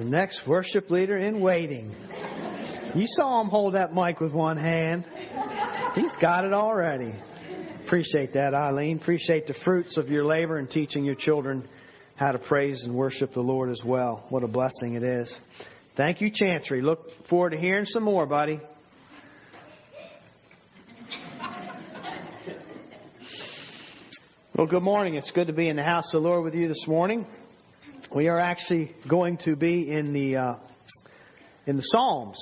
the next worship leader in waiting. You saw him hold that mic with one hand. He's got it already. Appreciate that, Eileen. Appreciate the fruits of your labor in teaching your children how to praise and worship the Lord as well. What a blessing it is. Thank you, Chantry. Look forward to hearing some more, buddy. Well, good morning. It's good to be in the house of the Lord with you this morning. We are actually going to be in the uh, in the Psalms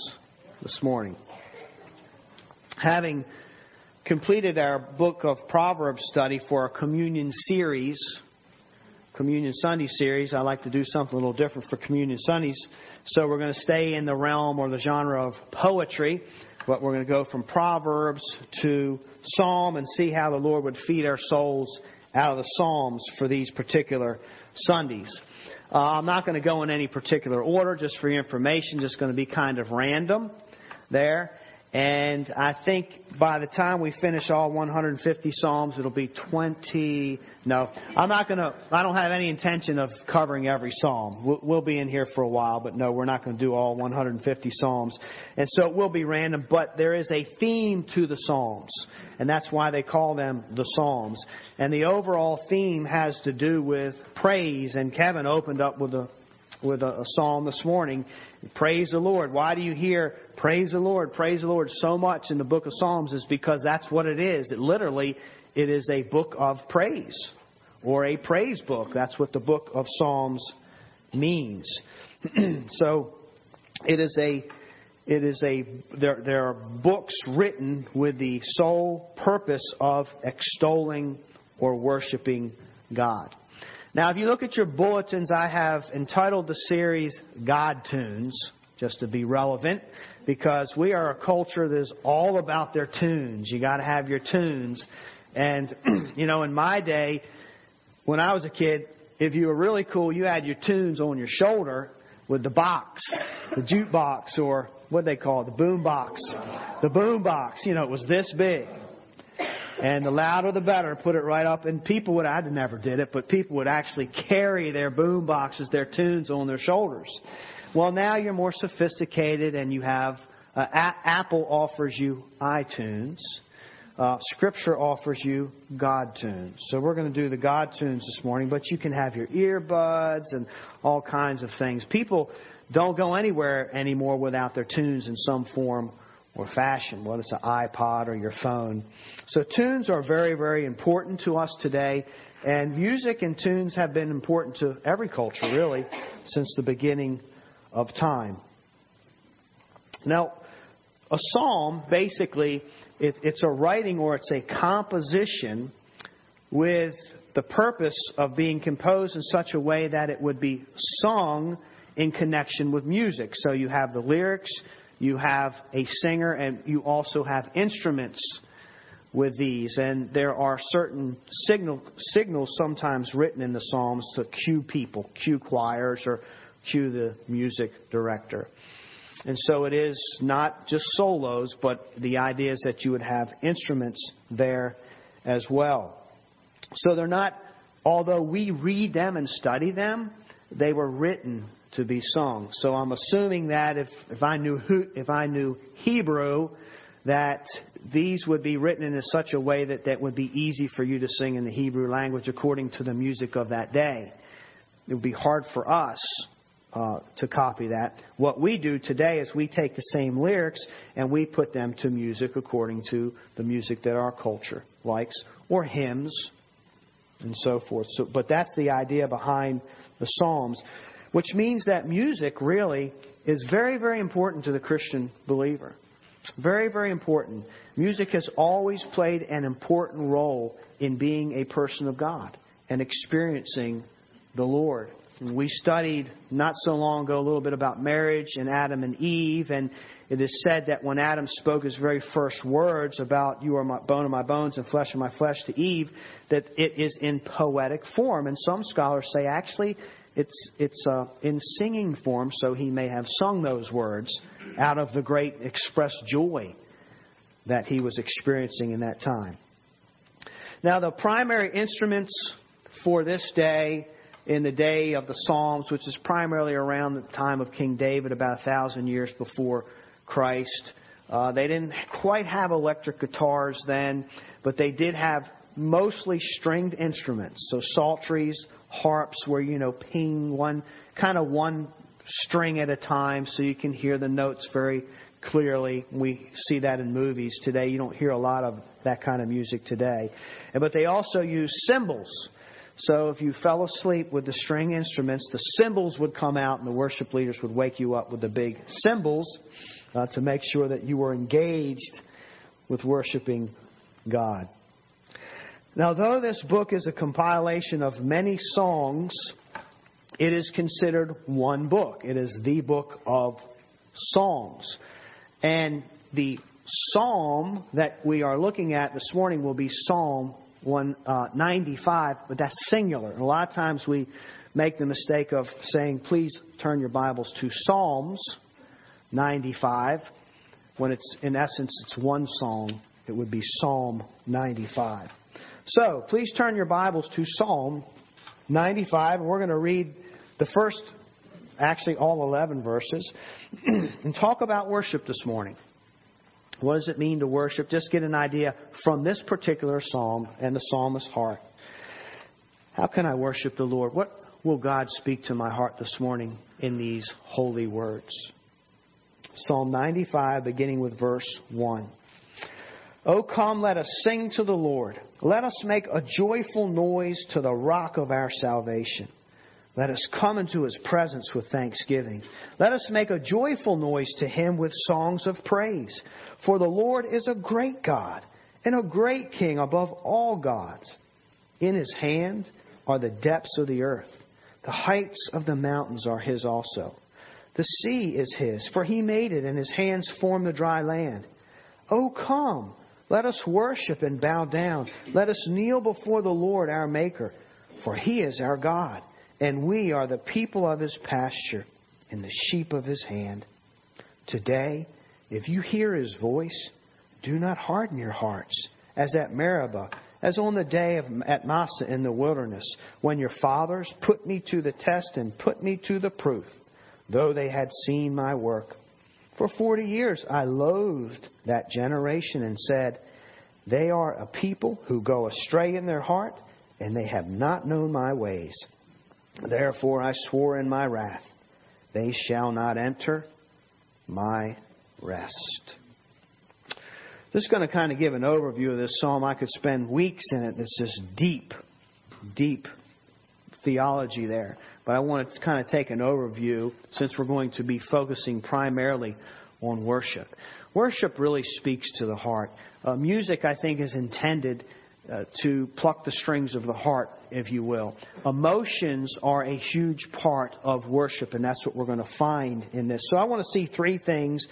this morning, having completed our book of Proverbs study for our communion series, Communion Sunday series. I like to do something a little different for Communion Sundays, so we're going to stay in the realm or the genre of poetry. But we're going to go from Proverbs to Psalm and see how the Lord would feed our souls out of the Psalms for these particular Sundays. Uh, I'm not going to go in any particular order, just for your information, just going to be kind of random there. And I think by the time we finish all 150 Psalms, it'll be 20. No, I'm not going to, I don't have any intention of covering every Psalm. We'll, we'll be in here for a while, but no, we're not going to do all 150 Psalms. And so it will be random, but there is a theme to the Psalms. And that's why they call them the Psalms. And the overall theme has to do with praise. And Kevin opened up with a with a, a, psalm this morning. Praise the Lord. Why do you hear praise the Lord, praise the Lord so much in the book of Psalms? Is because that's what it is. It literally it is a book of praise or a praise book. That's what the book of Psalms means. so it is a it is a there, there are books written with the sole purpose of extolling or worshiping God. Now, if you look at your bulletins, I have entitled the series God Tunes, just to be relevant, because we are a culture that is all about their tunes. You got to have your tunes. And, you know, in my day, when I was a kid, if you were really cool, you had your tunes on your shoulder with the box, the jukebox, or what they call it, the boom box. The boom box, you know, it was this big. And the louder the better, put it right up. And people would, I never did it, but people would actually carry their boom boxes, their tunes on their shoulders. Well, now you're more sophisticated and you have, uh, A- Apple offers you iTunes. Uh, Scripture offers you God tunes. So we're going to do the God tunes this morning, but you can have your earbuds and all kinds of things. People don't go anywhere anymore without their tunes in some form or fashion, whether it's an iPod or your phone. So tunes are very, very important to us today. And music and tunes have been important to every culture, really, since the beginning of time. Now, a psalm, basically, it, it's a writing or it's a composition with the purpose of being composed in such a way that it would be sung in connection with music. So you have the lyrics, you have a singer, and you also have instruments with these. And there are certain signal, signals sometimes written in the Psalms to cue people, cue choirs, or cue the music director. And so it is not just solos, but the idea is that you would have instruments there as well. So they're not, although we read them and study them, they were written to be sung. So I'm assuming that if, if I knew if I knew Hebrew, that these would be written in such a way that that would be easy for you to sing in the Hebrew language according to the music of that day. It would be hard for us uh, to copy that. What we do today is we take the same lyrics and we put them to music according to the music that our culture likes, or hymns, and so forth. So, but that's the idea behind the Psalms which means that music really is very, very important to the Christian believer. Very, very important. Music has always played an important role in being a person of God and experiencing the Lord. We studied not so long ago a little bit about marriage and Adam and Eve, and it is said that when Adam spoke his very first words about "You are my bone of my bones and flesh of my flesh" to Eve, that it is in poetic form. And some scholars say actually it's, it's uh, in singing form, so he may have sung those words out of the great expressed joy that he was experiencing in that time. Now, the primary instruments for this day in the day of the Psalms, which is primarily around the time of King David, about a thousand years before Christ. Uh, they didn't quite have electric guitars then, but they did have mostly stringed instruments. So psalteries, harps, where you know ping one kind of one string at a time, so you can hear the notes very clearly. We see that in movies today. You don't hear a lot of that kind of music today. But they also use cymbals. So if you fell asleep with the string instruments, the cymbals would come out and the worship leaders would wake you up with the big cymbals uh, to make sure that you were engaged with worshiping God. Now, though this book is a compilation of many songs, it is considered one book. It is the book of Psalms. And the psalm that we are looking at this morning will be Psalm 195, uh, but that's singular. And a lot of times we make the mistake of saying, please turn your Bibles to Psalms 95, when it's, in essence, it's one psalm. It would be Psalm 95. So, please turn your Bibles to Psalm 95, and we're going to read the first, actually all 11 verses, and talk about worship this morning. What does it mean to worship? Just get an idea from this particular psalm and the psalmist's heart. How can I worship the Lord? What will God speak to my heart this morning in these holy words? Psalm 95, beginning with verse 1. Oh, come, let us sing to the Lord. Let us make a joyful noise to the rock of our salvation. Let us come into his presence with thanksgiving. Let us make a joyful noise to him with songs of praise. For the Lord is a great God and a great King above all gods. In his hand are the depths of the earth. The heights of the mountains are his also. The sea is his, for he made it, and his hands formed the dry land. Oh, come, let us worship and bow down. Let us kneel before the Lord our Maker, for he is our God and we are the people of his pasture and the sheep of his hand. Today, if you hear his voice, do not harden your hearts, as at Meribah, as on the day of, at Massah in the wilderness, when your fathers put me to the test and put me to the proof, though they had seen my work. For forty years I loathed that generation and said, They are a people who go astray in their heart, and they have not known my ways. Therefore I swore in my wrath, they shall not enter my rest. This is going to kind of give an overview of this psalm. I could spend weeks in it. It's just deep, deep theology there. But I want to kind of take an overview since we're going to be focusing primarily on worship. Worship really speaks to the heart. Uh, music, I think, is intended uh, to pluck the strings of the heart, if you will. Emotions are a huge part of worship, and that's what we're going to find in this. So I want to see three things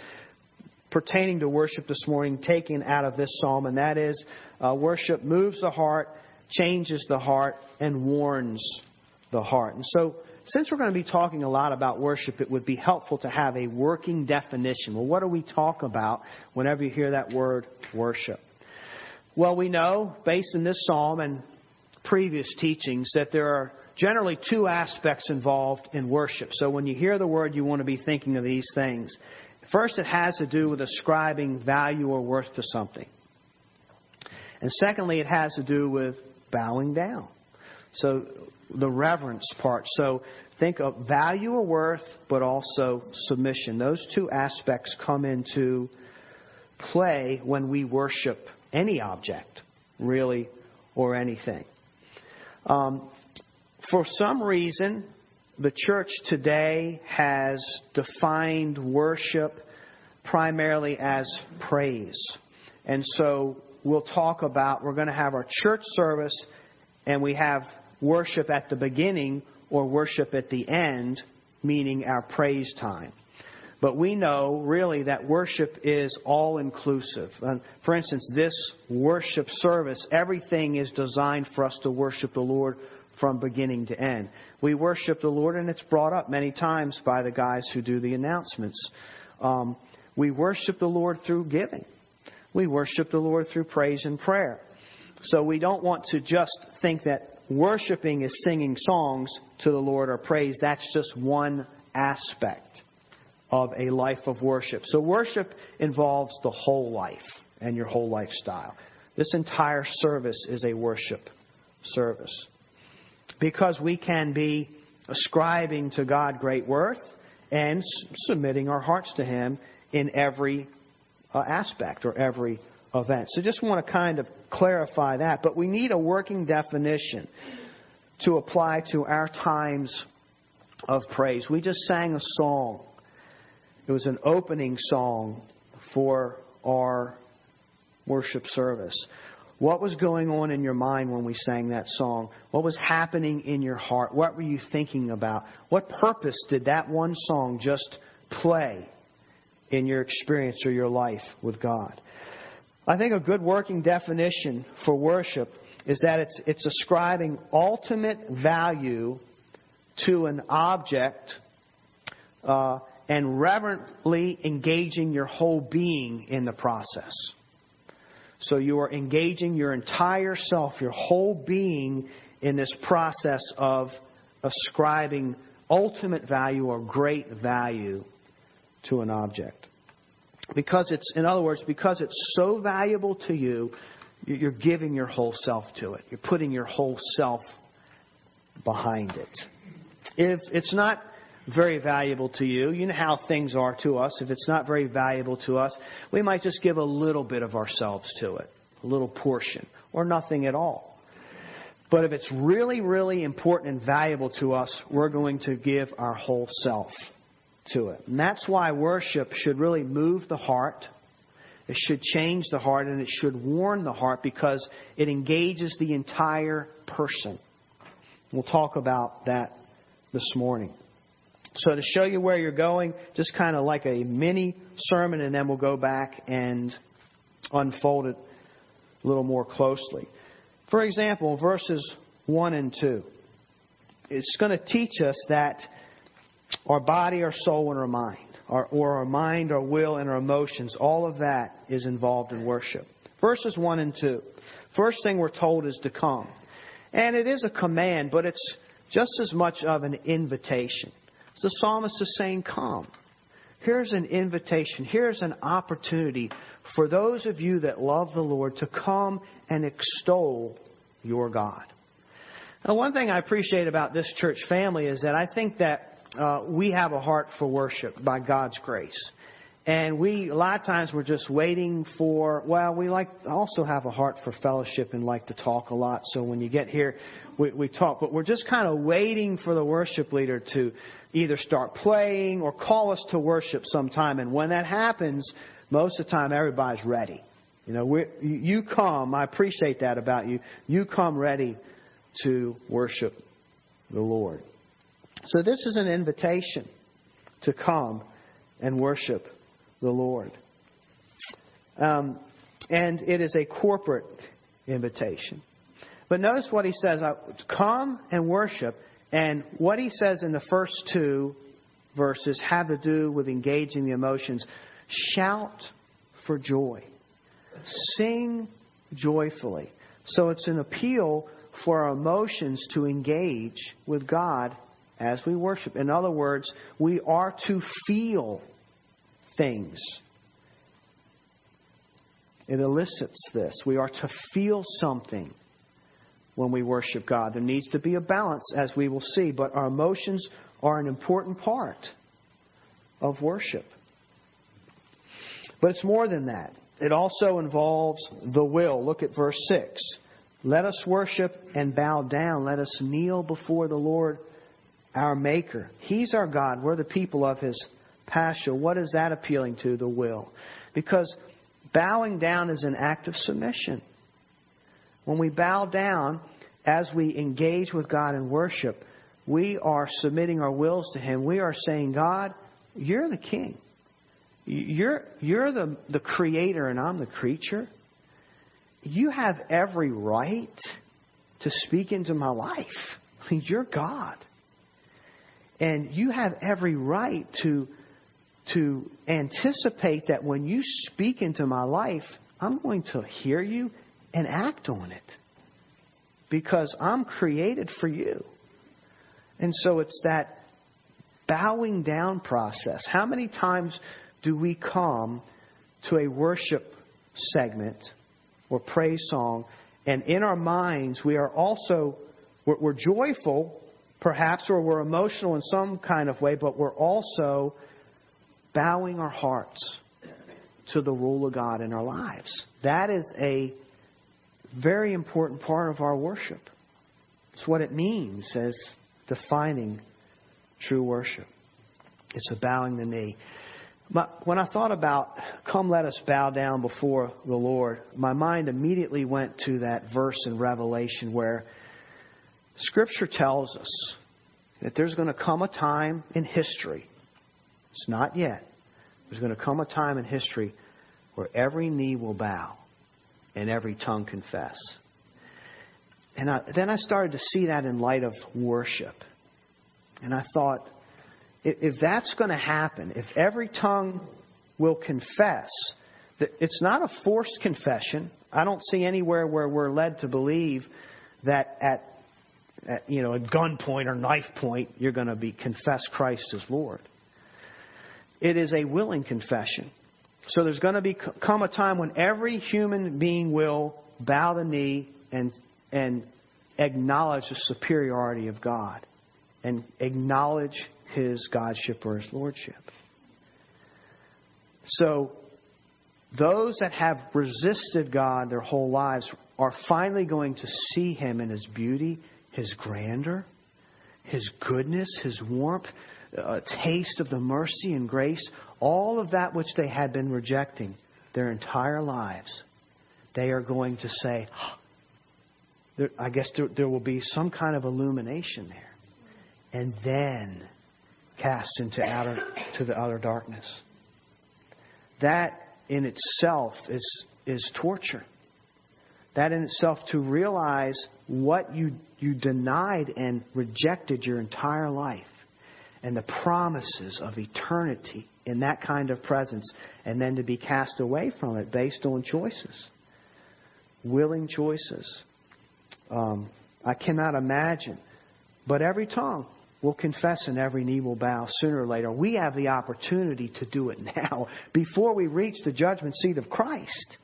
pertaining to worship this morning taken out of this psalm, and that is uh, worship moves the heart, changes the heart, and warns the heart. And so, since we're going to be talking a lot about worship, it would be helpful to have a working definition. Well, what do we talk about whenever you hear that word worship? Well, we know, based in this psalm and previous teachings, that there are generally two aspects involved in worship. So when you hear the word, you want to be thinking of these things. First, it has to do with ascribing value or worth to something. And secondly, it has to do with bowing down. So the reverence part. So think of value or worth, but also submission. Those two aspects come into play when we worship any object, really, or anything. Um, for some reason, the church today has defined worship primarily as praise. And so we'll talk about, we're going to have our church service and we have worship at the beginning or worship at the end, meaning our praise time. But we know really that worship is all inclusive. For instance, this worship service, everything is designed for us to worship the Lord from beginning to end. We worship the Lord, and it's brought up many times by the guys who do the announcements. Um, we worship the Lord through giving. We worship the Lord through praise and prayer. So we don't want to just think that worshiping is singing songs to the Lord or praise. That's just one aspect of a life of worship. So worship involves the whole life and your whole lifestyle. This entire service is a worship service. Because we can be ascribing to God great worth and submitting our hearts to Him in every uh, aspect or every event. So just want to kind of clarify that. But we need a working definition to apply to our times of praise. We just sang a song. It was an opening song for our worship service. What was going on in your mind when we sang that song? What was happening in your heart? What were you thinking about? What purpose did that one song just play in your experience or your life with God? I think a good working definition for worship is that it's, it's ascribing ultimate value to an object uh, and reverently engaging your whole being in the process. So you are engaging your entire self, your whole being, in this process of ascribing ultimate value or great value to an object because it's, in other words, because it's so valuable to you, you're giving your whole self to it. You're putting your whole self behind it. If it's not very valuable to you, you know how things are to us. If it's not very valuable to us, we might just give a little bit of ourselves to it, a little portion, or nothing at all. But if it's really, really important and valuable to us, we're going to give our whole self to it. And that's why worship should really move the heart. It should change the heart and it should warn the heart because it engages the entire person. We'll talk about that this morning. So, to show you where you're going, just kind of like a mini sermon, and then we'll go back and unfold it a little more closely. For example, verses 1 and 2. It's going to teach us that our body, our soul, and our mind, our, or our mind, our will, and our emotions, all of that is involved in worship. Verses 1 and 2. First thing we're told is to come. And it is a command, but it's just as much of an invitation. So the psalmist is saying, Come. Here's an invitation. Here's an opportunity for those of you that love the Lord to come and extol your God. Now, one thing I appreciate about this church family is that I think that uh, we have a heart for worship by God's grace. And we, a lot of times, we're just waiting for, well, we like also have a heart for fellowship and like to talk a lot. So when you get here, we, we talk. But we're just kind of waiting for the worship leader to either start playing or call us to worship sometime. And when that happens, most of the time, everybody's ready. You know, we, you come, I appreciate that about you. You come ready to worship the Lord. So this is an invitation to come and worship the Lord. Um, and it is a corporate invitation. But notice what he says come and worship. And what he says in the first two verses have to do with engaging the emotions. Shout for joy, sing joyfully. So it's an appeal for our emotions to engage with God as we worship. In other words, we are to feel things. It elicits this. We are to feel something when we worship God. There needs to be a balance, as we will see, but our emotions are an important part of worship. But it's more than that. It also involves the will. Look at verse 6. Let us worship and bow down. Let us kneel before the Lord our Maker. He's our God. We're the people of His pasture. What is that appealing to? The will. Because bowing down is an act of submission. When we bow down, as we engage with God in worship, we are submitting our wills to Him. We are saying, God, you're the King. You're, you're the, the creator and I'm the creature. You have every right to speak into my life. You're God. And you have every right to, to anticipate that when you speak into my life, I'm going to hear you and act on it. because I'm created for you. And so it's that bowing down process. How many times do we come to a worship segment or praise song, and in our minds we are also we're, joyful, perhaps, or we're emotional in some kind of way, but we're also bowing our hearts to the rule of God in our lives. That is a very important part of our worship. It's what it means as defining true worship. It's a bowing the knee. when I thought about, come let us bow down before the Lord, my mind immediately went to that verse in Revelation where Scripture tells us that there's going to come a time in history, it's not yet, there's going to come a time in history where every knee will bow and every tongue confess. And I, then I started to see that in light of worship. And I thought, if, if that's going to happen, if every tongue will confess, that it's not a forced confession. I don't see anywhere where we're led to believe that at, at you know at gunpoint or knife point you're going to be confess Christ as Lord. It is a willing confession. So there's going to be come a time when every human being will bow the knee and and acknowledge the superiority of God and acknowledge his godship or his lordship. So those that have resisted God their whole lives are finally going to see him in his beauty, his grandeur, his goodness, his warmth, a taste of the mercy and grace, all of that which they had been rejecting their entire lives, they are going to say, I guess there, there will be some kind of illumination there. And then cast into outer, to the outer darkness. That in itself is, is torture. That in itself, to realize what you, you denied and rejected your entire life and the promises of eternity in that kind of presence, and then to be cast away from it based on choices, willing choices. Um, I cannot imagine. But every tongue will confess and every knee will bow sooner or later. We have the opportunity to do it now before we reach the judgment seat of Christ.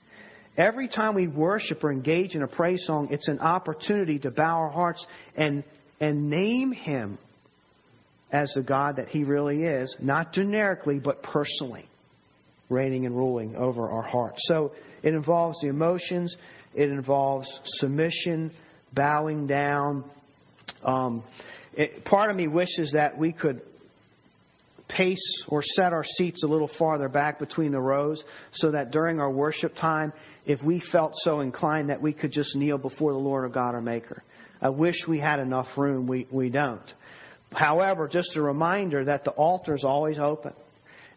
Every time we worship or engage in a praise song, it's an opportunity to bow our hearts and, and name Him as the God that He really is, not generically, but personally, reigning and ruling over our hearts. So it involves the emotions, it involves submission, bowing down. Um, it, part of me wishes that we could pace or set our seats a little farther back between the rows so that during our worship time, if we felt so inclined that we could just kneel before the Lord our God, our Maker. I wish we had enough room. We, we don't. However, just a reminder that the altar is always open.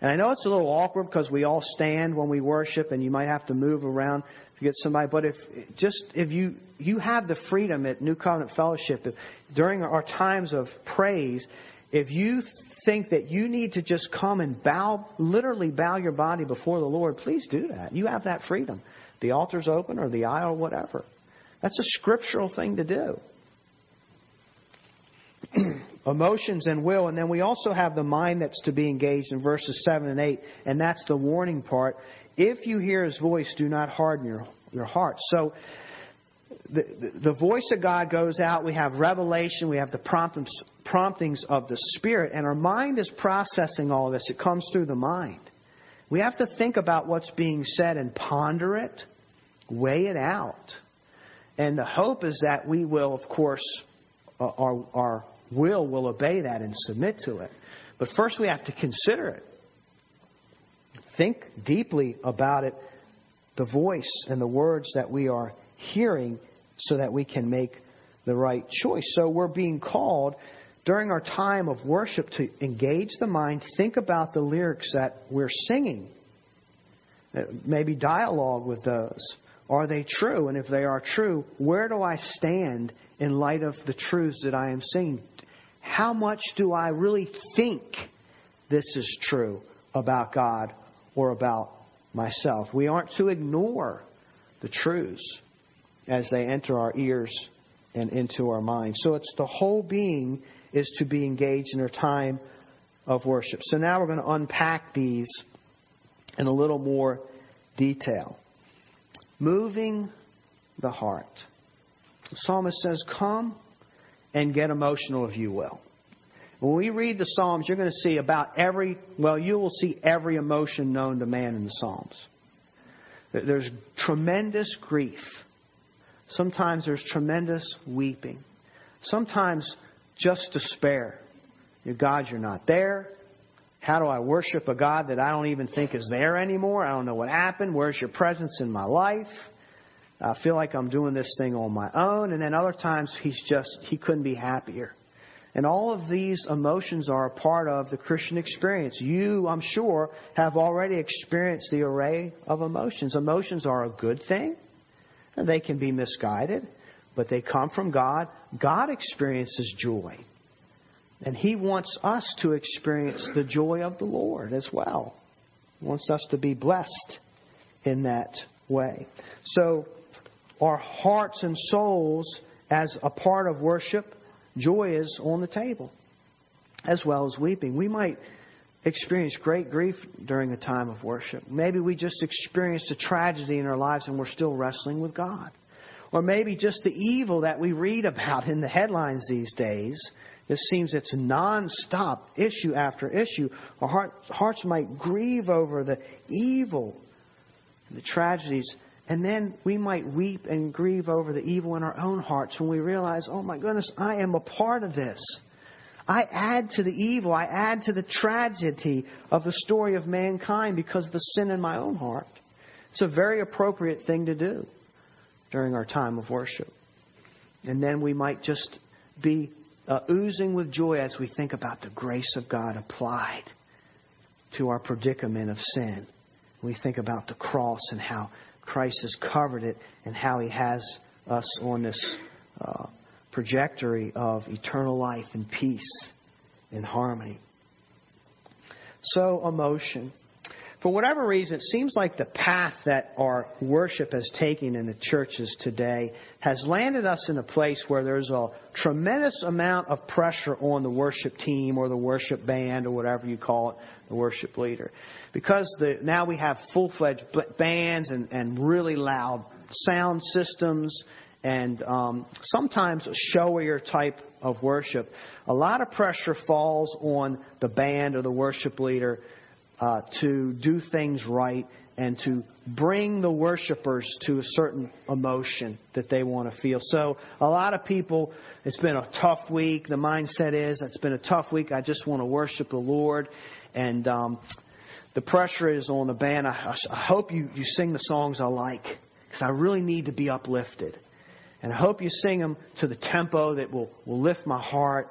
And I know it's a little awkward because we all stand when we worship and you might have to move around to get somebody. But if just if you you have the freedom at New Covenant Fellowship if, during our times of praise, if you think that you need to just come and bow, literally bow your body before the Lord, please do that. You have that freedom. The altar's open or the aisle, whatever. That's a scriptural thing to do. emotions and will. And then we also have the mind that's to be engaged in verses 7 and 8, and that's the warning part. If you hear his voice, do not harden your, your heart. So the, the, voice of God goes out. We have revelation. We have the promptings, promptings of the Spirit. And our mind is processing all this. It comes through the mind. We have to think about what's being said and ponder it, weigh it out. And the hope is that we will, of course, uh, our, our will will obey that and submit to it. But first we have to consider it. Think deeply about it, the voice and the words that we are hearing so that we can make the right choice. So we're being called during our time of worship to engage the mind, think about the lyrics that we're singing. Uh, maybe dialogue with those. Are they true? And if they are true, where do I stand in light of the truths that I am singing? how much do I really think this is true about God or about myself? We aren't to ignore the truths as they enter our ears and into our minds. So it's the whole being is to be engaged in our time of worship. So now we're going to unpack these in a little more detail. Moving the heart. The psalmist says, Come and get emotional if you will. When we read the Psalms, you're going to see about every, well, you will see every emotion known to man in the Psalms. There's tremendous grief. Sometimes there's tremendous weeping. Sometimes just despair. God, you're not there. How do I worship a God that I don't even think is there anymore? I don't know what happened. Where's your presence in my life? I feel like I'm doing this thing on my own. And then other times he's just, he couldn't be happier. And all of these emotions are a part of the Christian experience. You, I'm sure, have already experienced the array of emotions. Emotions are a good thing, they can be misguided, but they come from God. God experiences joy. And He wants us to experience the joy of the Lord as well. He wants us to be blessed in that way. So, our hearts and souls, as a part of worship, joy is on the table, as well as weeping. We might experience great grief during a time of worship. Maybe we just experienced a tragedy in our lives and we're still wrestling with God. Or maybe just the evil that we read about in the headlines these days it seems it's non-stop, issue after issue. Our heart, hearts might grieve over the evil, the tragedies, and then we might weep and grieve over the evil in our own hearts when we realize, oh my goodness, I am a part of this. I add to the evil, I add to the tragedy of the story of mankind because of the sin in my own heart. It's a very appropriate thing to do during our time of worship. And then we might just be uh, oozing with joy as we think about the grace of God applied to our predicament of sin. We think about the cross and how Christ has covered it and how he has us on this uh, trajectory of eternal life and peace and harmony. So, emotion for whatever reason, it seems like the path that our worship has taken in the churches today has landed us in a place where there's a tremendous amount of pressure on the worship team or the worship band or whatever you call it, the worship leader. Because the, now we have full fledged bands and, and really loud sound systems and um, sometimes a showier type of worship. A lot of pressure falls on the band or the worship leader uh, to do things right and to bring the worshipers to a certain emotion that they want to feel. So, a lot of people, it's been a tough week. The mindset is, it's been a tough week. I just want to worship the Lord. And um, the pressure is on the band. I, I hope you, you sing the songs I like because I really need to be uplifted. And I hope you sing them to the tempo that will, will lift my heart.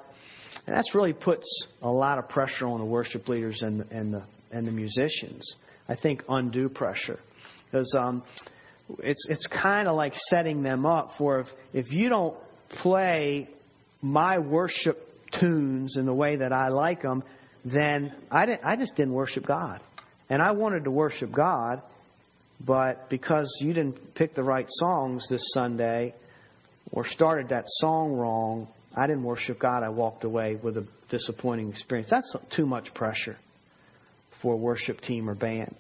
And that's really puts a lot of pressure on the worship leaders and, and the and the musicians. I think undue pressure because um, it's it's kind of like setting them up for if if you don't play my worship tunes in the way that I like them, then I didn't I just didn't worship God, and I wanted to worship God, but because you didn't pick the right songs this Sunday or started that song wrong, I didn't worship God. I walked away with a disappointing experience. That's too much pressure for a worship team or band.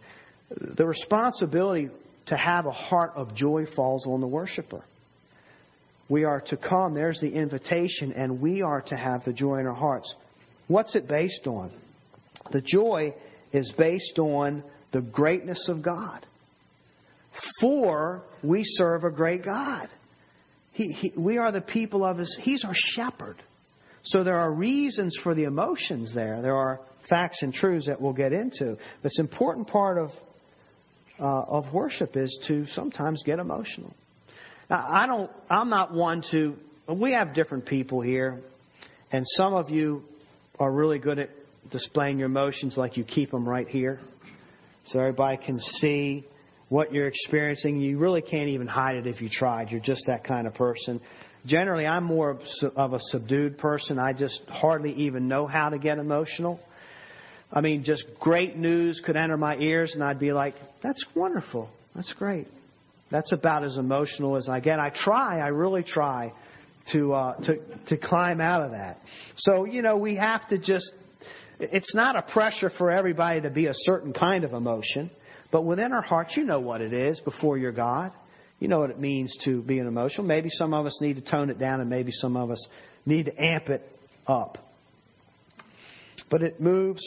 The responsibility to have a heart of joy falls on the worshiper. We are to come, there's the invitation, and we are to have the joy in our hearts. What's it based on? The joy is based on the greatness of God. For we serve a great God. He, he, we are the people of His, He's our shepherd. So there are reasons for the emotions there. There are facts and truths that we'll get into. But it's an important part of uh, of worship is to sometimes get emotional. Now, I don't. I'm not one to. We have different people here, and some of you are really good at displaying your emotions, like you keep them right here, so everybody can see what you're experiencing. You really can't even hide it if you tried. You're just that kind of person. Generally, I'm more of a subdued person. I just hardly even know how to get emotional. I mean, just great news could enter my ears, and I'd be like, that's wonderful. That's great. That's about as emotional as I get. I try, I really try to uh, to to climb out of that. So you know we have to just. It's not a pressure for everybody to be a certain kind of emotion, but within our hearts, you know what it is before your God. You know what it means to be an emotional. Maybe some of us need to tone it down, and maybe some of us need to amp it up. But it moves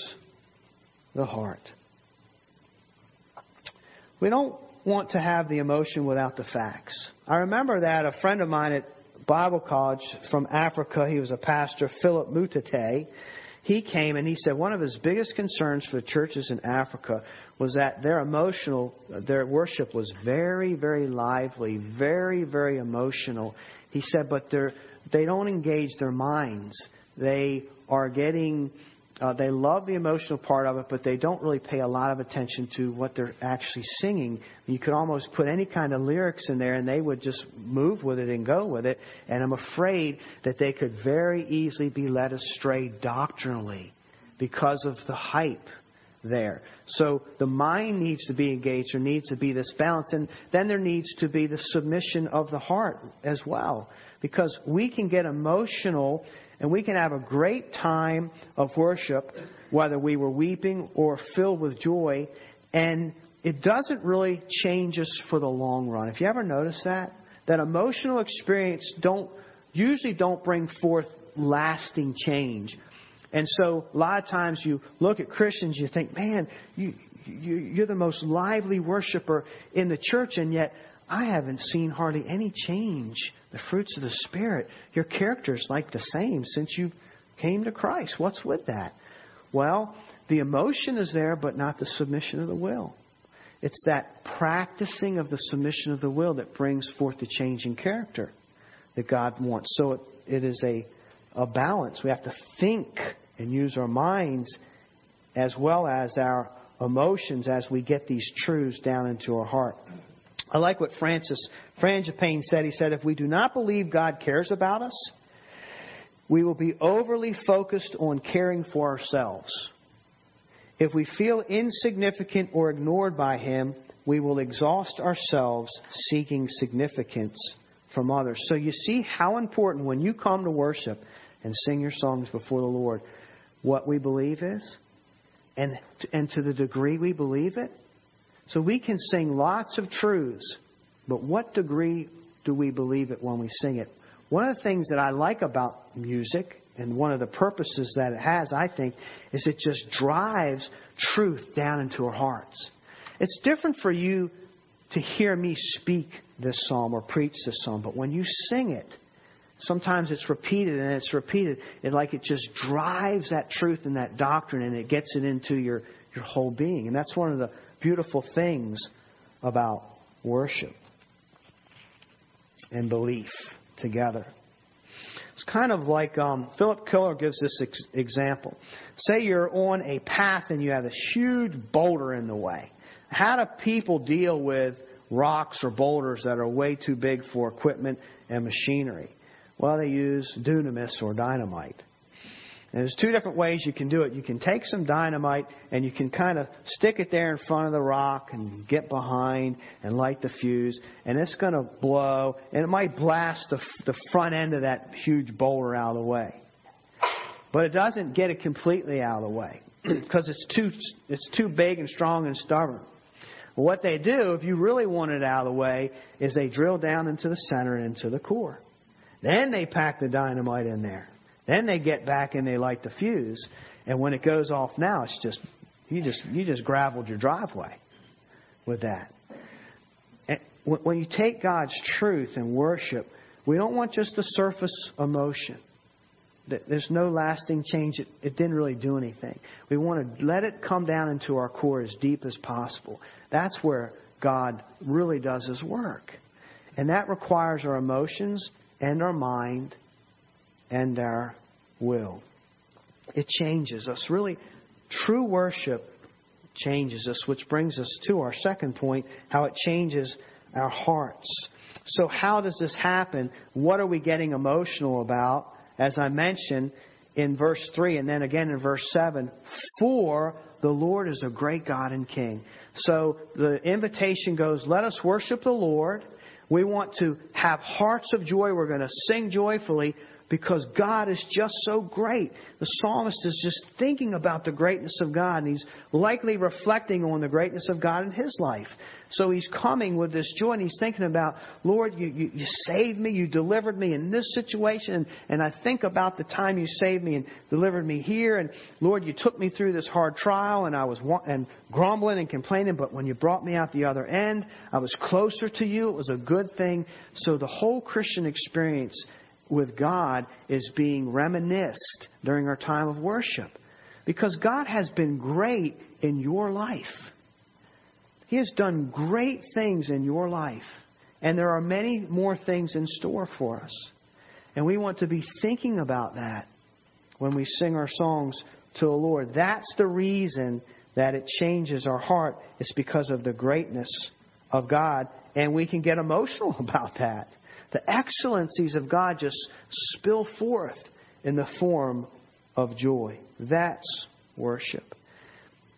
the heart. We don't want to have the emotion without the facts. I remember that a friend of mine at Bible college from Africa, he was a pastor, Philip Mutate, he came and he said one of his biggest concerns for the churches in Africa was that their emotional, their worship was very, very lively, very, very emotional. He said, but they're, they don't engage their minds. They are getting uh, they love the emotional part of it, but they don't really pay a lot of attention to what they're actually singing. You could almost put any kind of lyrics in there, and they would just move with it and go with it. And I'm afraid that they could very easily be led astray doctrinally because of the hype there. So the mind needs to be engaged. There needs to be this balance. And then there needs to be the submission of the heart as well. Because we can get emotional and we can have a great time of worship, whether we were weeping or filled with joy, and it doesn't really change us for the long run. If you ever notice that, that emotional experience don't usually don't bring forth lasting change. And so a lot of times you look at Christians, you think, man, you, you, you're the most lively worshiper in the church, and yet I haven't seen hardly any change. The fruits of the Spirit. Your character's like the same since you came to Christ. What's with that? Well, the emotion is there, but not the submission of the will. It's that practicing of the submission of the will that brings forth the change in character that God wants. So it, it is a, a balance. We have to think and use our minds as well as our emotions as we get these truths down into our heart. I like what Francis Frangipane said. He said, if we do not believe God cares about us, we will be overly focused on caring for ourselves. If we feel insignificant or ignored by Him, we will exhaust ourselves seeking significance from others. So you see how important when you come to worship and sing your songs before the Lord, what we believe is, and, and to the degree we believe it, so we can sing lots of truths, but what degree do we believe it when we sing it? One of the things that I like about music, and one of the purposes that it has, I think, is it just drives truth down into our hearts. It's different for you to hear me speak this psalm or preach this psalm, but when you sing it, sometimes it's repeated and it's repeated. It like it just drives that truth and that doctrine and it gets it into your, your whole being. And that's one of the beautiful things about worship and belief together. It's kind of like um, Phillip Keller gives this ex- example. Say you're on a path and you have this huge boulder in the way. How do people deal with rocks or boulders that are way too big for equipment and machinery? Well, they use dunamis or dynamite. And there's two different ways you can do it. You can take some dynamite and you can kind of stick it there in front of the rock and get behind and light the fuse, and it's going to blow, and it might blast the, the front end of that huge boulder out of the way. But it doesn't get it completely out of the way because it's too, it's too big and strong and stubborn. what they do, if you really want it out of the way, is they drill down into the center and into the core. Then they pack the dynamite in there. Then they get back and they light the fuse, and when it goes off now, it's just you just you just graveled your driveway with that. And when you take God's truth and worship, we don't want just a surface emotion. There's no lasting change. It, it didn't really do anything. We want to let it come down into our core as deep as possible. That's where God really does His work. And that requires our emotions and our mind and our will. It changes us. Really, true worship changes us, which brings us to our second point how it changes our hearts. So, how does this happen? What are we getting emotional about? As I mentioned in verse 3 and then again in verse 7 For the Lord is a great God and King. So, the invitation goes let us worship the Lord We want to have hearts of joy. We're going to sing joyfully because God is just so great. The psalmist is just thinking about the greatness of God, and he's likely reflecting on the greatness of God in his life. So he's coming with this joy, and he's thinking about, Lord, you, you, you saved me, you delivered me in this situation, and I think about the time you saved me and delivered me here, and Lord, you took me through this hard trial, and I was and grumbling and complaining, but when you brought me out the other end, I was closer to you. It was a good thing. So the whole Christian experience with God is being reminisced during our time of worship. Because God has been great in your life. He has done great things in your life. And there are many more things in store for us. And we want to be thinking about that when we sing our songs to the Lord. That's the reason that it changes our heart. It's because of the greatness of God. And we can get emotional about that. The excellencies of God just spill forth in the form of joy. That's worship.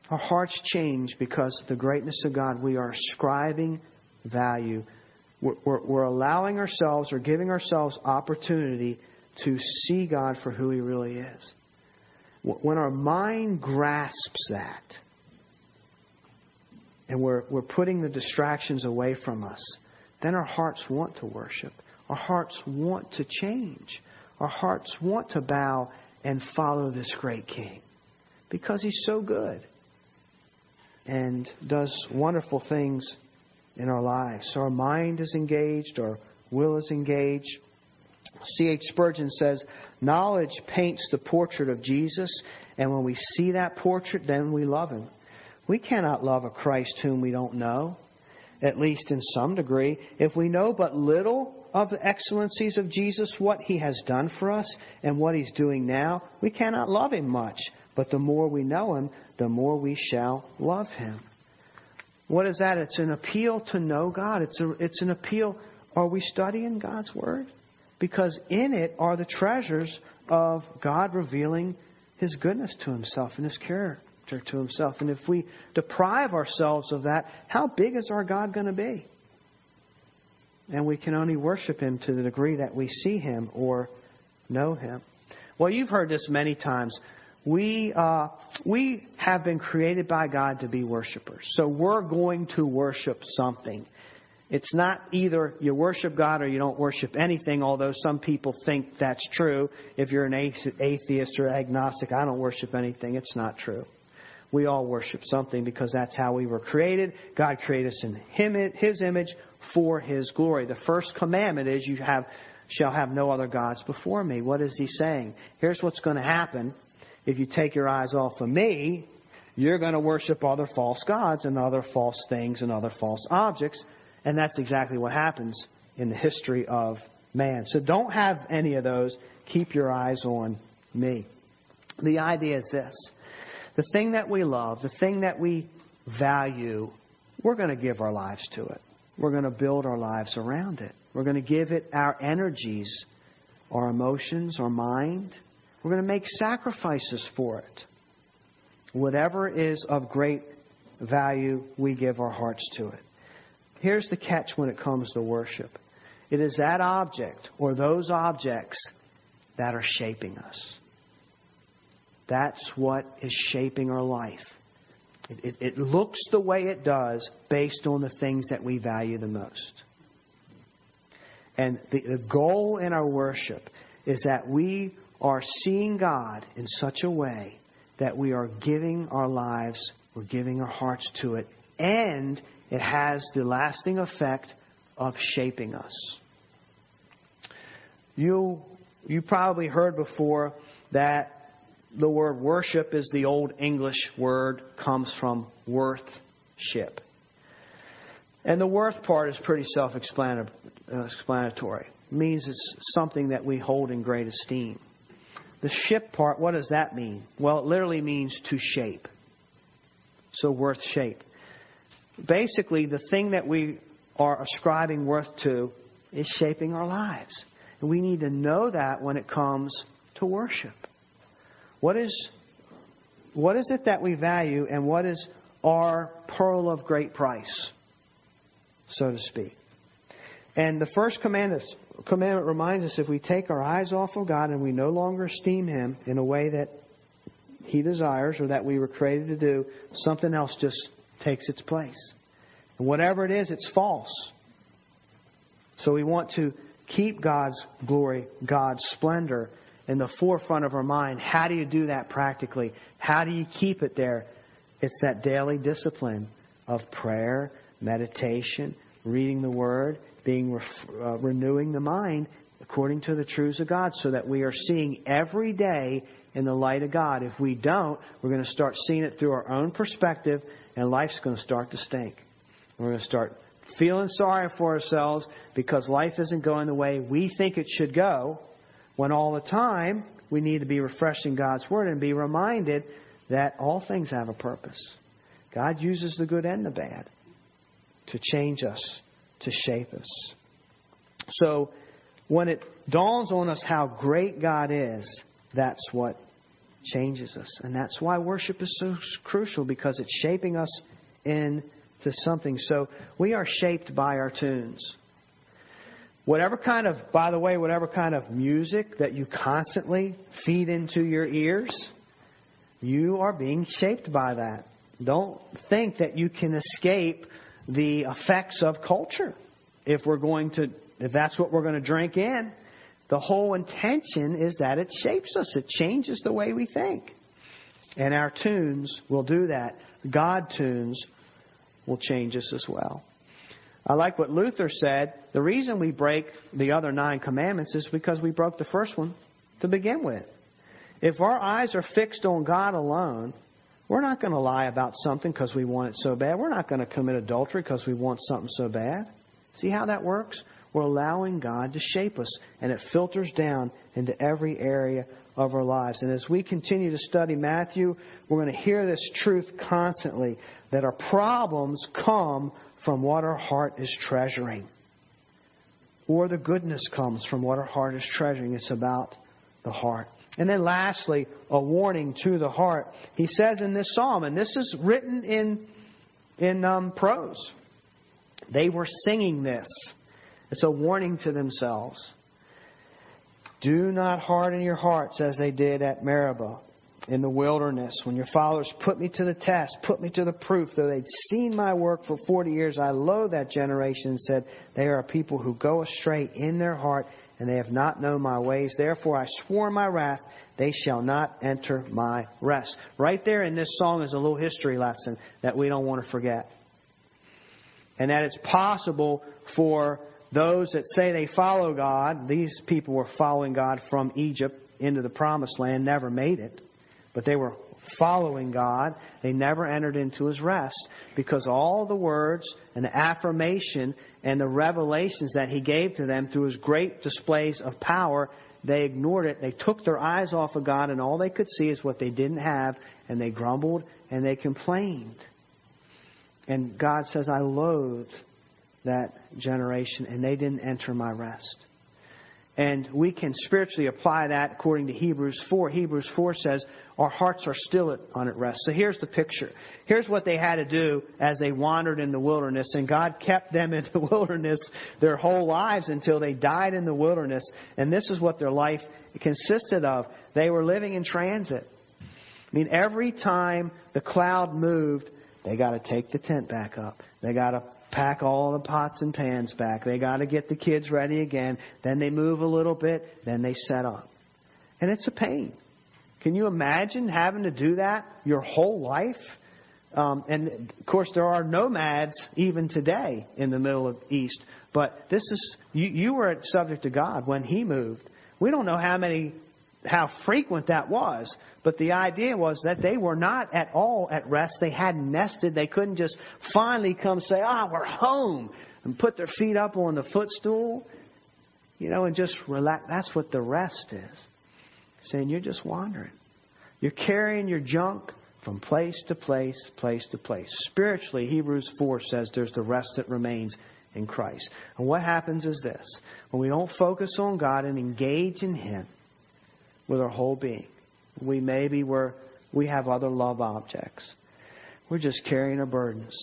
Our hearts change because of the greatness of God. We are ascribing value. We're, we're, we're allowing ourselves or giving ourselves opportunity to see God for who He really is. When our mind grasps that, and we're, we're putting the distractions away from us, then our hearts want to worship. Our hearts want to change. Our hearts want to bow and follow this great King because he's so good and does wonderful things in our lives. So our mind is engaged, our will is engaged. C.H. Spurgeon says, Knowledge paints the portrait of Jesus, and when we see that portrait, then we love him. We cannot love a Christ whom we don't know at least in some degree. If we know but little of the excellencies of Jesus, what he has done for us, and what he's doing now, we cannot love him much. But the more we know him, the more we shall love him. What is that? It's an appeal to know God. It's, a, it's an appeal. Are we studying God's Word? Because in it are the treasures of God revealing His goodness to Himself and His character to himself. And if we deprive ourselves of that, how big is our God going to be? And we can only worship him to the degree that we see him or know him. Well, you've heard this many times. We, uh, we have been created by God to be worshipers. So we're going to worship something. It's not either you worship God or you don't worship anything, although some people think that's true. If you're an atheist or agnostic, I don't worship anything, it's not true we all worship something because that's how we were created. God created us in him, His image for His glory. The first commandment is you have, shall have no other gods before me. What is He saying? Here's what's going to happen if you take your eyes off of me. You're going to worship other false gods and other false things and other false objects. And that's exactly what happens in the history of man. So don't have any of those. Keep your eyes on me. The idea is this the thing that we love, the thing that we value, we're going to give our lives to it. We're going to build our lives around it. We're going to give it our energies, our emotions, our mind. We're going to make sacrifices for it. Whatever is of great value, we give our hearts to it. Here's the catch when it comes to worship it is that object or those objects that are shaping us. That's what is shaping our life. It, it, it, looks the way it does based on the things that we value the most. And the, the goal in our worship is that we are seeing God in such a way that we are giving our lives, we're giving our hearts to it, and it has the lasting effect of shaping us. You, you probably heard before that the word worship is the old English word, comes from worthship. And the worth part is pretty self explanatory. It means it's something that we hold in great esteem. The ship part, what does that mean? Well, it literally means to shape. So, worth shape. Basically, the thing that we are ascribing worth to is shaping our lives. And we need to know that when it comes to worship. What is, what is it that we value, and what is our pearl of great price, so to speak? And the first commandment, commandment reminds us if we take our eyes off of God and we no longer esteem Him in a way that He desires or that we were created to do, something else just takes its place. And whatever it is, it's false. So we want to keep God's glory, God's splendor in the forefront of our mind. How do you do that practically? How do you keep it there? It's that daily discipline of prayer, meditation, reading the Word, being uh, renewing the mind according to the truths of God, so that we are seeing every day in the light of God. If we don't, we're going to start seeing it through our own perspective, and life's going to start to stink. We're going to start feeling sorry for ourselves because life isn't going the way we think it should go, when all the time we need to be refreshing God's Word and be reminded that all things have a purpose. God uses the good and the bad to change us, to shape us. So, when it dawns on us how great God is, that's what changes us. And that's why worship is so crucial because it's shaping us into something. So, we are shaped by our tunes. Whatever kind of, by the way, whatever kind of music that you constantly feed into your ears, you are being shaped by that. Don't think that you can escape the effects of culture if we're going to, if that's what we're going to drink in. The whole intention is that it shapes us, it changes the way we think. And our tunes will do that. God tunes will change us as well. I like what Luther said. The reason we break the other nine commandments is because we broke the first one to begin with. If our eyes are fixed on God alone, we're not going to lie about something because we want it so bad. We're not going to commit adultery because we want something so bad. See how that works? We're allowing God to shape us, and it filters down into every area of our lives. And as we continue to study Matthew, we're going to hear this truth constantly that our problems come from what our heart is treasuring. Or the goodness comes from what our heart is treasuring. It's about the heart. And then lastly, a warning to the heart. He says in this psalm, and this is written in, in um, prose, they were singing this. It's a warning to themselves. Do not harden your hearts as they did at Meribah in the wilderness, when your fathers put me to the test, put me to the proof, though they'd seen my work for 40 years, I loathed that generation and said, They are a people who go astray in their heart, and they have not known my ways. Therefore I swore my wrath, they shall not enter my rest. Right there in this song is a little history lesson that we don't want to forget. And that it's possible for those that say they follow God, these people were following God from Egypt into the promised land, never made it but they were following God. They never entered into his rest because all the words and the affirmation and the revelations that he gave to them through his great displays of power, they ignored it. They took their eyes off of God, and all they could see is what they didn't have, and they grumbled and they complained. And God says, I loathe that generation, and they didn't enter my rest. And we can spiritually apply that according to Hebrews 4. Hebrews 4 says, Our hearts are still on at rest. So here's the picture. Here's what they had to do as they wandered in the wilderness. And God kept them in the wilderness their whole lives until they died in the wilderness. And this is what their life consisted of. They were living in transit. I mean, every time the cloud moved, they got to take the tent back up. They got to pack all the pots and pans back. They got to get the kids ready again. Then they move a little bit. Then they set up. And it's a pain. Can you imagine having to do that your whole life? Um, and of course, there are nomads even today in the Middle East. But this is you, you were subject to God when He moved. We don't know how many how frequent that was. But the idea was that they were not at all at rest. They hadn't nested. They couldn't just finally come say, ah, oh, we're home, and put their feet up on the footstool, you know, and just relax. That's what the rest is. Saying you're just wandering. You're carrying your junk from place to place, place to place. Spiritually, Hebrews 4 says there's the rest that remains in Christ. And what happens is this when we don't focus on God and engage in Him, with our whole being. We maybe we're, we have other love objects. We're just carrying our burdens.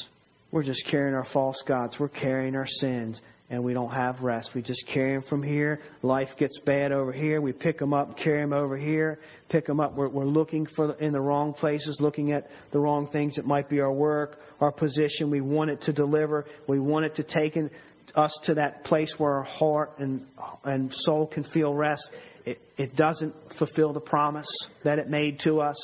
We're just carrying our false gods. We're carrying our sins. and we don't have rest. We just carry them from here. Life gets bad over here. We pick them up, carry them over here, pick them up. We're, we're looking for in the wrong places, looking at the wrong things. It might be our work, our position. We want it to deliver. We want it to take in, us to that place where our heart and and soul can feel rest. It, it doesn't fulfill the promise that it made to us.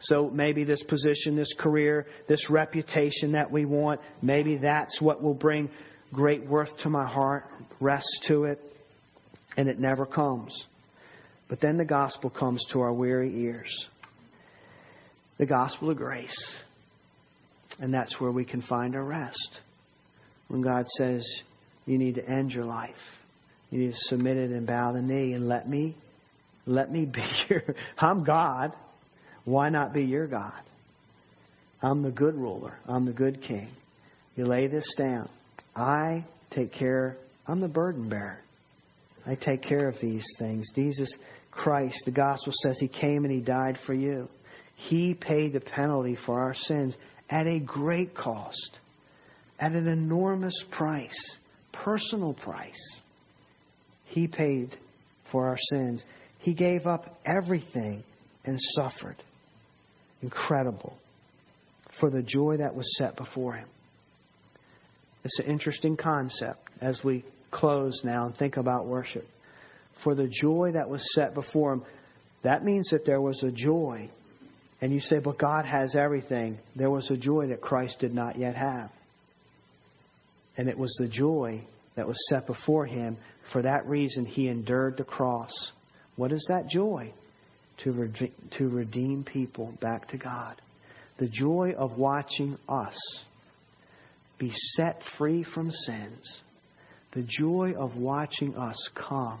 So maybe this position, this career, this reputation that we want, maybe that's what will bring great worth to my heart, rest to it, and it never comes. But then the gospel comes to our weary ears. The gospel of grace. And that's where we can find our rest. When God says, you need to end your life. You need to submit it and bow the knee and let me, let me be your, I'm God. Why not be your God? I'm the good ruler. I'm the good king. You lay this down. I take care, I'm the burden bearer. I take care of these things. Jesus Christ, the gospel says He came and He died for you. He paid the penalty for our sins at a great cost, at an enormous price, personal price. He paid for our sins. He gave up everything and suffered. Incredible. For the joy that was set before Him. It's an interesting concept as we close now and think about worship. For the joy that was set before him, that means that there was a joy. And you say, but God has everything. There was a joy that Christ did not yet have. And it was the joy that was set before him. For that reason, he endured the cross. What is that joy? To, to redeem people back to God. The joy of watching us be set free from sins. The joy of watching us come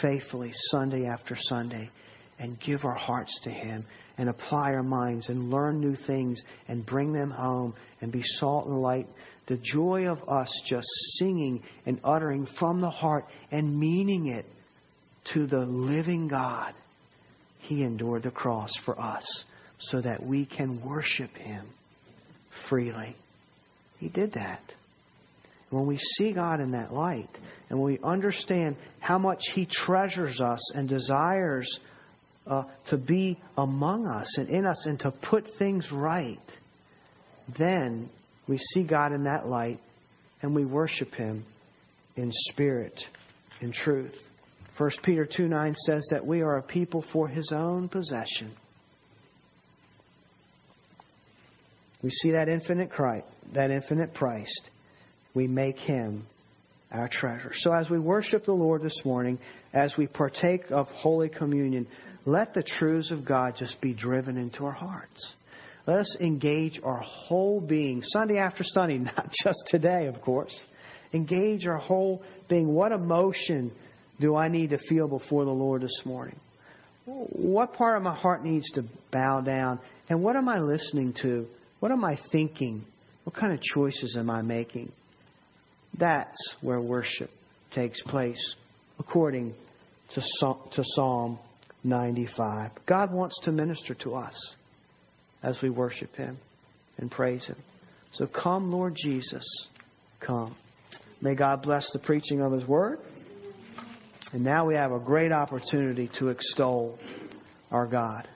faithfully Sunday after Sunday and give our hearts to Him and apply our minds and learn new things and bring them home and be salt and light. The joy of us just singing and uttering from the heart and meaning it to the living God. He endured the cross for us so that we can worship Him freely. He did that. When we see God in that light, and when we understand how much He treasures us and desires uh, to be among us and in us and to put things right, then we see God in that light and we worship Him in spirit, in truth. 1 Peter 2 9 says that we are a people for His own possession. We see that infinite Christ, that infinite price. We make him our treasure. So as we worship the Lord this morning, as we partake of Holy Communion, let the truths of God just be driven into our hearts. Let us engage our whole being, Sunday after Sunday, not just today, of course. Engage our whole being. What emotion do I need to feel before the Lord this morning? What part of my heart needs to bow down? And what am I listening to what am I thinking? What kind of choices am I making? That's where worship takes place, according to Psalm 95. God wants to minister to us as we worship Him and praise Him. So come, Lord Jesus, come. May God bless the preaching of His Word. And now we have a great opportunity to extol our God.